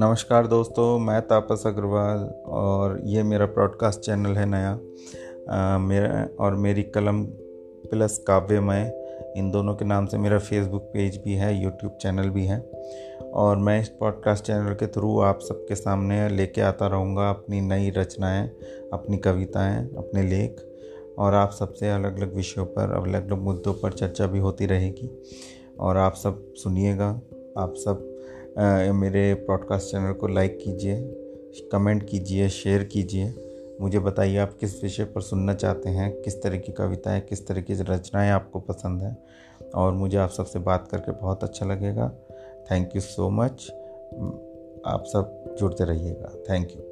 नमस्कार दोस्तों मैं तापस अग्रवाल और ये मेरा ब्रॉडकास्ट चैनल है नया। आ, मेरा और मेरी कलम प्लस काव्यमय इन दोनों के नाम से मेरा फेसबुक पेज भी है यूट्यूब चैनल भी है। और मैं इस पॉडकास्ट चैनल के थ्रू आप सबके सामने लेके आता रहूँगा अपनी नई रचनाएँ अपनी कविताएँ अपने लेख। और आप सबसे अलग अलग विषयों पर अलग अलग मुद्दों पर चर्चा भी होती रहेगी। और आप सब सुनिएगा आप सब आ, मेरे पॉडकास्ट चैनल को लाइक कीजिए कमेंट कीजिए शेयर कीजिए। मुझे बताइए आप किस विषय पर सुनना चाहते हैं किस तरह की कविताएँ किस तरह की रचनाएँ आपको पसंद हैं। और मुझे आप सबसे बात करके बहुत अच्छा लगेगा। थैंक यू सो मच आप सब जुड़ते रहिएगा। Thank you